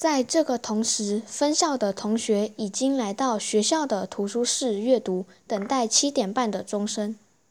在这个同时分校的同学已经来到学校的图书室阅读等待七点半的钟声。